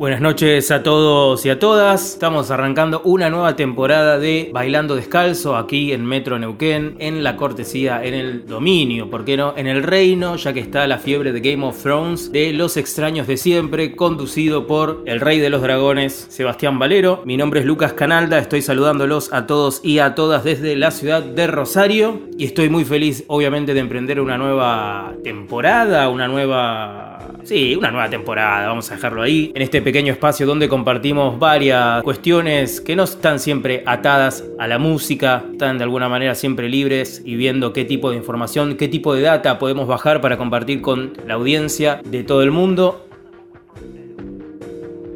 Buenas noches a todos y a todas. Estamos arrancando una nueva temporada de Bailando Descalzo aquí en Metro Neuquén, en la cortesía, en el dominio, ¿por qué no? En el reino, ya que está la fiebre de Game of Thrones, de Los extraños de siempre, conducido por el rey de los dragones, Sebastián Valero. Mi nombre es Lucas Canalda, estoy saludándolos a todos y a todas desde la ciudad de Rosario y estoy muy feliz, obviamente, de emprender una nueva temporada, una nueva Sí, una nueva temporada, vamos a dejarlo ahí, en este pequeño espacio donde compartimos varias cuestiones que no están siempre atadas a la música, están de alguna manera siempre libres y viendo qué tipo de información, qué tipo de data podemos bajar para compartir con la audiencia de todo el mundo.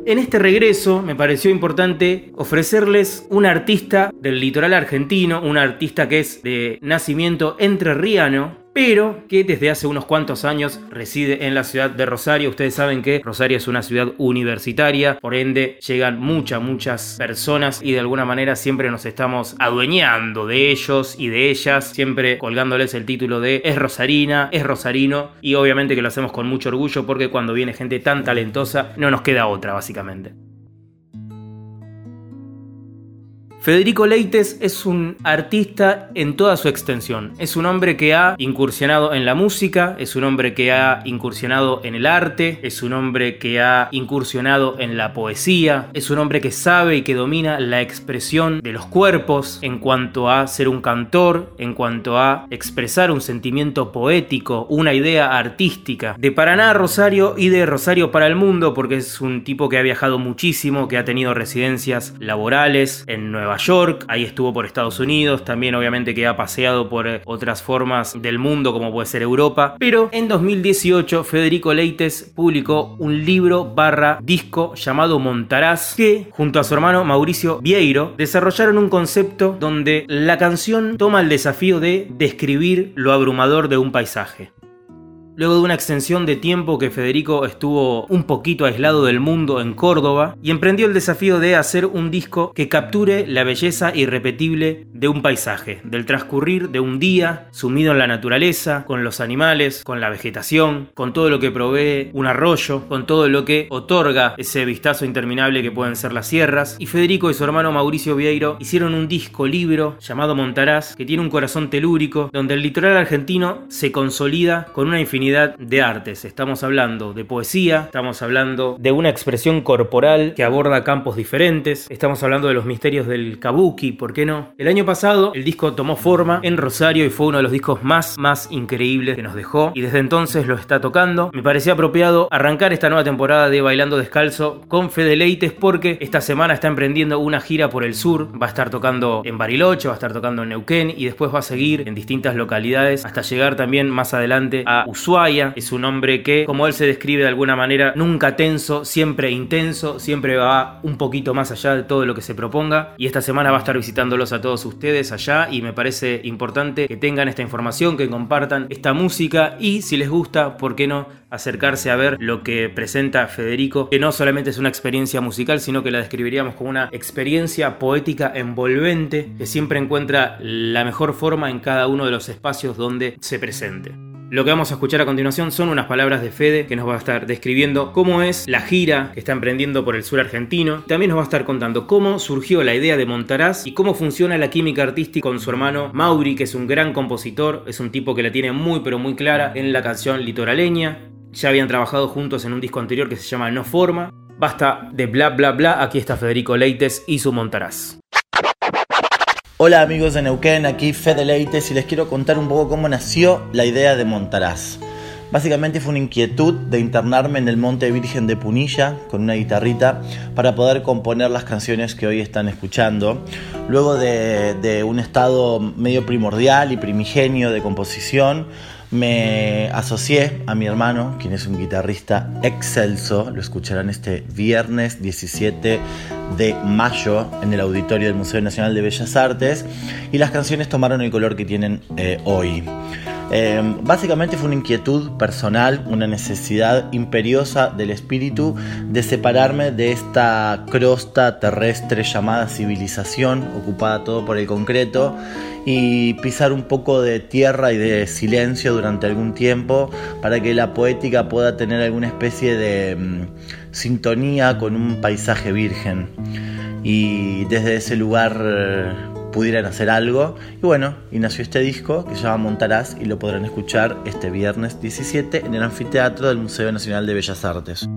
En este regreso me pareció importante ofrecerles un artista del litoral argentino, un artista que es de nacimiento entrerriano, pero que desde hace unos cuantos años reside en la ciudad de Rosario. Ustedes saben que Rosario es una ciudad universitaria, por ende llegan muchas, muchas personas y de alguna manera siempre nos estamos adueñando de ellos y de ellas, siempre colgándoles el título de es rosarina, es rosarino y obviamente que lo hacemos con mucho orgullo porque cuando viene gente tan talentosa no nos queda otra básicamente. Federico Leites es un artista en toda su extensión. Es un hombre que ha incursionado en la música, es un hombre que ha incursionado en el arte, es un hombre que ha incursionado en la poesía, es un hombre que sabe y que domina la expresión de los cuerpos en cuanto a ser un cantor, en cuanto a expresar un sentimiento poético, una idea artística. De Paraná a Rosario y de Rosario para el mundo, porque es un tipo que ha viajado muchísimo, que ha tenido residencias laborales en Nueva York, ahí estuvo por Estados Unidos, también obviamente que ha paseado por eh, otras formas del mundo como puede ser Europa, pero en 2018 Federico Leites publicó un libro barra disco llamado Montaraz que junto a su hermano Mauricio Vieiro desarrollaron un concepto donde la canción toma el desafío de describir lo abrumador de un paisaje. Luego de una extensión de tiempo que Federico estuvo un poquito aislado del mundo en Córdoba y emprendió el desafío de hacer un disco que capture la belleza irrepetible de un paisaje, del transcurrir de un día sumido en la naturaleza, con los animales, con la vegetación, con todo lo que provee un arroyo, con todo lo que otorga ese vistazo interminable que pueden ser las sierras. Y Federico y su hermano Mauricio Vieiro hicieron un disco libro llamado Montaraz que tiene un corazón telúrico donde el litoral argentino se consolida con una infinidad de artes. Estamos hablando de poesía, estamos hablando de una expresión corporal que aborda campos diferentes, estamos hablando de los misterios del kabuki, ¿por qué no? El año pasado el disco tomó forma en Rosario y fue uno de los discos más, más increíbles que nos dejó y desde entonces lo está tocando. Me parecía apropiado arrancar esta nueva temporada de Bailando Descalzo con Fedeleites porque esta semana está emprendiendo una gira por el sur, va a estar tocando en Bariloche, va a estar tocando en Neuquén y después va a seguir en distintas localidades hasta llegar también más adelante a Ushuaia es un hombre que, como él se describe de alguna manera, nunca tenso, siempre intenso, siempre va un poquito más allá de todo lo que se proponga. Y esta semana va a estar visitándolos a todos ustedes allá y me parece importante que tengan esta información, que compartan esta música y si les gusta, ¿por qué no? acercarse a ver lo que presenta Federico, que no solamente es una experiencia musical, sino que la describiríamos como una experiencia poética envolvente que siempre encuentra la mejor forma en cada uno de los espacios donde se presente. Lo que vamos a escuchar a continuación son unas palabras de Fede que nos va a estar describiendo cómo es la gira que está emprendiendo por el sur argentino. También nos va a estar contando cómo surgió la idea de Montaraz y cómo funciona la química artística con su hermano Mauri, que es un gran compositor, es un tipo que la tiene muy pero muy clara en la canción litoraleña. Ya habían trabajado juntos en un disco anterior que se llama No Forma. Basta de bla bla bla, aquí está Federico Leites y su Montaraz. Hola amigos de Neuquén, aquí Fede Leites y les quiero contar un poco cómo nació la idea de Montaraz. Básicamente fue una inquietud de internarme en el Monte Virgen de Punilla con una guitarrita para poder componer las canciones que hoy están escuchando. Luego de, de un estado medio primordial y primigenio de composición, me asocié a mi hermano, quien es un guitarrista excelso, lo escucharán este viernes 17 de mayo en el auditorio del Museo Nacional de Bellas Artes y las canciones tomaron el color que tienen eh, hoy. Eh, básicamente fue una inquietud personal, una necesidad imperiosa del espíritu de separarme de esta crosta terrestre llamada civilización, ocupada todo por el concreto, y pisar un poco de tierra y de silencio durante algún tiempo para que la poética pueda tener alguna especie de mm, sintonía con un paisaje virgen. Y desde ese lugar eh, pudieran hacer algo. Y bueno, y nació este disco que se llama Montarás y lo podrán escuchar este viernes 17 en el anfiteatro del Museo Nacional de Bellas Artes.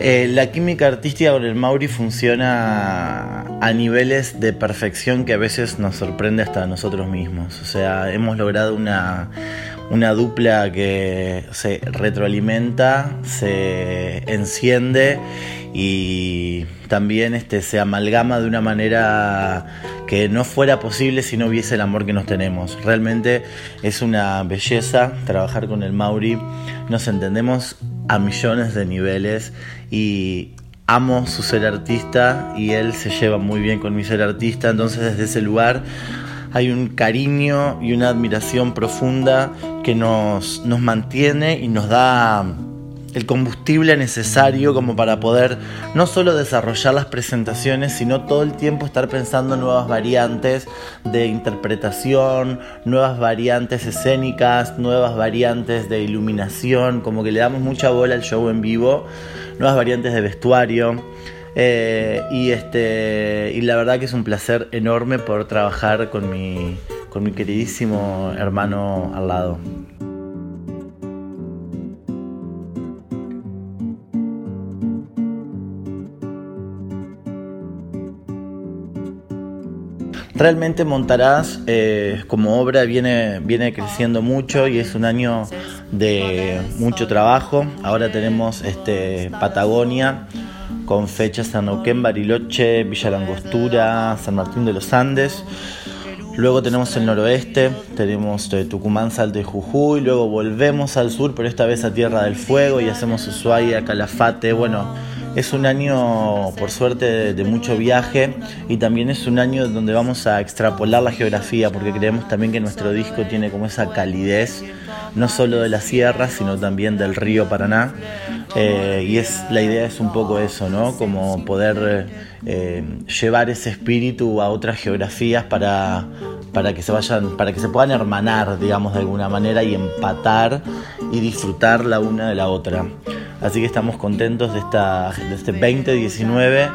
Eh, la química artística con el Mauri funciona a niveles de perfección que a veces nos sorprende hasta a nosotros mismos. O sea, hemos logrado una, una dupla que se retroalimenta, se enciende y también este, se amalgama de una manera que no fuera posible si no hubiese el amor que nos tenemos. Realmente es una belleza trabajar con el Mauri. Nos entendemos a millones de niveles y amo su ser artista y él se lleva muy bien con mi ser artista. Entonces desde ese lugar hay un cariño y una admiración profunda que nos, nos mantiene y nos da el combustible necesario como para poder no solo desarrollar las presentaciones, sino todo el tiempo estar pensando en nuevas variantes de interpretación, nuevas variantes escénicas, nuevas variantes de iluminación, como que le damos mucha bola al show en vivo, nuevas variantes de vestuario. Eh, y, este, y la verdad que es un placer enorme poder trabajar con mi, con mi queridísimo hermano al lado. Realmente Montarás eh, como obra viene, viene creciendo mucho y es un año de mucho trabajo. Ahora tenemos este, Patagonia con fechas en Neuquén, Bariloche, Villa Langostura, San Martín de los Andes. Luego tenemos el noroeste, tenemos eh, Tucumán, Salto y Jujuy, luego volvemos al sur, pero esta vez a Tierra del Fuego y hacemos Ushuaia, Calafate, bueno, es un año, por suerte, de, mucho viaje y también es un año donde vamos a extrapolar la geografía porque creemos también que nuestro disco tiene como esa calidez, no solo de la sierra, sino también del río Paraná. Eh, y es la idea es un poco eso, ¿no? Como poder eh, llevar ese espíritu a otras geografías para, para que se vayan, para que se puedan hermanar, digamos, de alguna manera y empatar y disfrutar la una de la otra. Así que estamos contentos de, esta, de este 2019.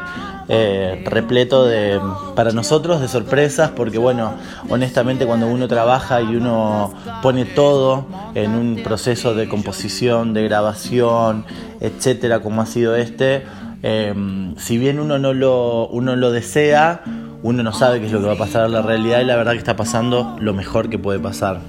Eh, repleto de, para nosotros de sorpresas, porque bueno, honestamente cuando uno trabaja y uno pone todo en un proceso de composición, de grabación, etcétera, como ha sido este, eh, si bien uno no lo, uno lo desea, uno no sabe qué es lo que va a pasar en la realidad y la verdad que está pasando lo mejor que puede pasar.